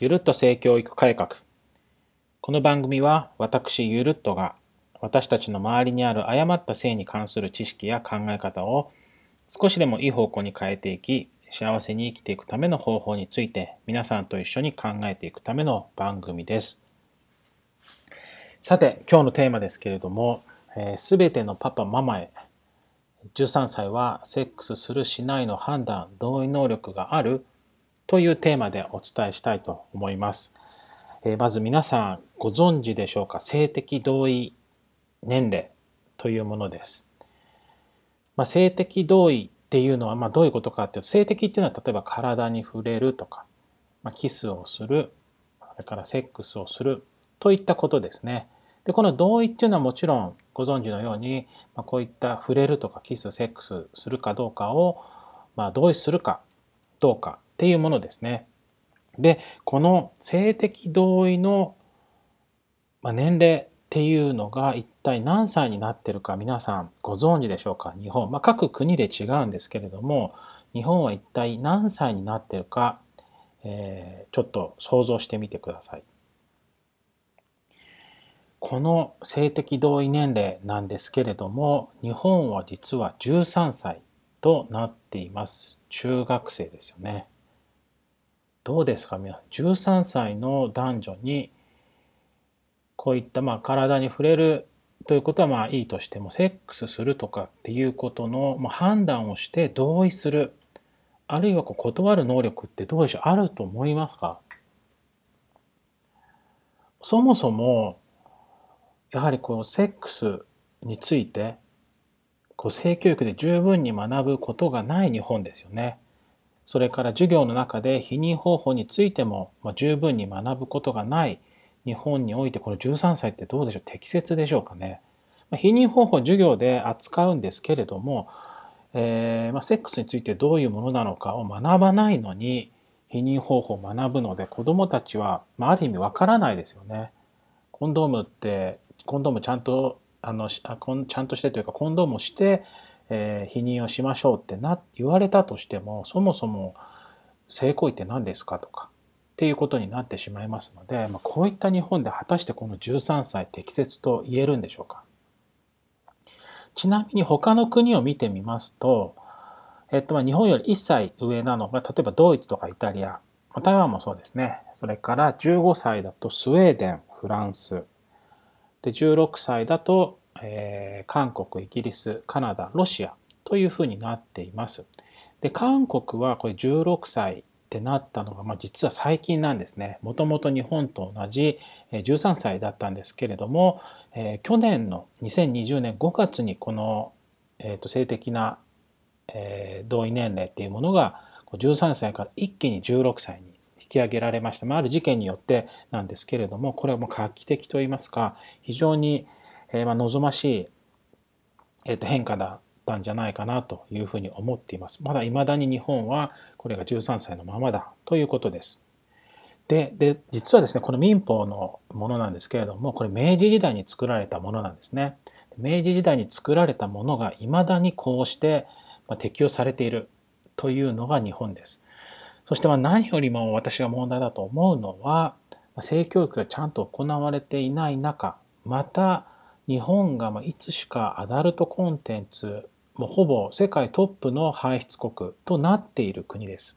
ゆるっと性教育改革。この番組は私ゆるっとが私たちの周りにある誤った性に関する知識や考え方を少しでもいい方向に変えていき、幸せに生きていくための方法について皆さんと一緒に考えていくための番組です。さて、今日のテーマですけれども、す、え、べ、てのパパママへ13歳はセックスするしないの判断、同意能力があるというテーマでお伝えしたいと思います。え、まず皆さんご存知でしょうか？性的同意年齢というものです。まあ、性的同意っていうのはまあどういうことかっていうと性的っていうのは例えば体に触れるとか、まあ、キスをするそれからセックスをするといったことですね。でこの同意っていうのはもちろんご存知のように、まあ、こういった触れるとかキスセックスするかどうかを、まあ、同意するかどうかっていうものですね。で、この性的同意の年齢っていうのが一体何歳になってるか皆さんご存知でしょうか？日本。まあ、各国で違うんですけれども、日本は一体何歳になってるか、えー、ちょっと想像してみてください。この性的同意年齢なんですけれども、日本は実は13歳となっています。中学生ですよね。どうですか？皆さん。13歳の男女にこういったまあ体に触れるということはまあいいとしてもセックスするとかっていうことの判断をして同意する。あるいはこう断る能力ってどうでしょう？あると思いますか？そもそもやはりこうセックスについてこう性教育で十分に学ぶことがない日本ですよね。それから授業の中で避妊方法についても十分に学ぶことがない日本においてこの13歳ってどうでしょう？適切でしょうかね？避妊方法授業で扱うんですけれども、えー、ま、セックスについてどういうものなのかを学ばないのに避妊方法を学ぶので子どもたちは、まあ、ある意味わからないですよね。コンドームってコンドームちゃんとあのちゃんとしてというかコンドームをしてえー、否認をしましょうってな言われたとしてもそもそも性行為って何ですかとかっていうことになってしまいますので、まあ、こういった日本で果たしてこの13歳適切と言えるんでしょうか。ちなみに他の国を見てみますと、えっと、まあ日本より1歳上なのが例えばドイツとかイタリア台湾もそうですね。それから15歳だとスウェーデンフランス。で16歳だとえー、韓国、イギリス、カナダ、ロシアというふうになっています。で、韓国はこれ16歳ってなったのが、まあ、実は最近なんですね。もともと日本と同じ13歳だったんですけれども、えー、去年の2020年5月にこの、えーと、性的な、えー、同意年齢っていうものが13歳から一気に16歳に引き上げられました。まあ、ある事件によってなんですけれども、これはもう画期的といいますか、非常にえー、まあ望ましい、えー、と変化だったんじゃないかなというふうに思っています。まだ未だに日本はこれが13歳のままだということです。で、で、実はですね、この民法のものなんですけれども、これ明治時代に作られたものなんですね。明治時代に作られたものが未だにこうして適用されているというのが日本です。そして何よりも私が問題だと思うのは、性教育がちゃんと行われていない中、また日本がいつしかアダルトコンテンツもうほぼ世界トップの排出国となっている国です。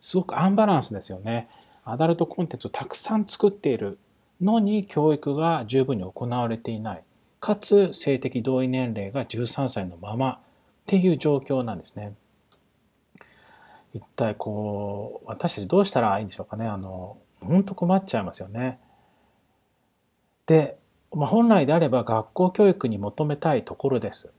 すごくアンバランスですよね。アダルトコンテンツをたくさん作っているのに教育が十分に行われていない。かつ性的同意年齢が13歳のままっていう状況なんですね。一体こう私たちどうしたらいいんでしょうかね。あの本当困っちゃいますよね。でまあ、本来であれば学校教育に求めたいところです。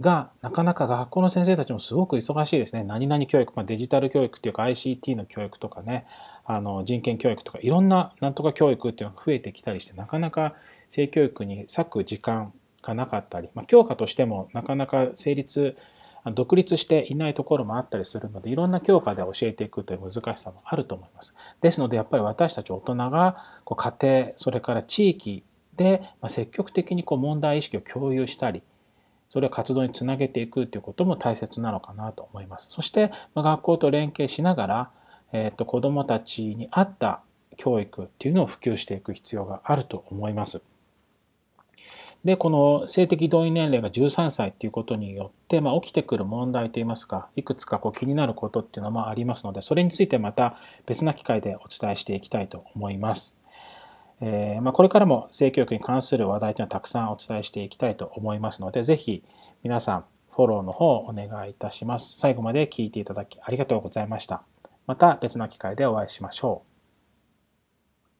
が、なかなか学校の先生たちもすごく忙しいですね。何々教育、まあ、デジタル教育っていうか ICT の教育とかね、あの人権教育とかいろんななんとか教育っていうのが増えてきたりして、なかなか性教育に割く時間がなかったり、まあ、教科としてもなかなか成立、独立していないところもあったりするので、いろんな教科で教えていくという難しさもあると思います。ですので、やっぱり私たち大人がこう家庭、それから地域で、まあ、積極的にこう問題意識を共有したりそれを活動につなげていくということも大切なのかなと思います。そして、まあ、学校と連携しながら、えー、と子どもたちに合った教育っていうのを普及していく必要があると思います。で、この性的同意年齢が13歳っていうことによって、まあ、起きてくる問題といいますか、いくつかこう気になることっていうのはありますので、それについてまた別な機会でお伝えしていきたいと思います。えー、まあ、これからも性教育に関する話題というのはたくさんお伝えしていきたいと思いますので、ぜひ皆さんフォローの方をお願いいたします。最後まで聞いていただきありがとうございました。また別の機会でお会いしましょう。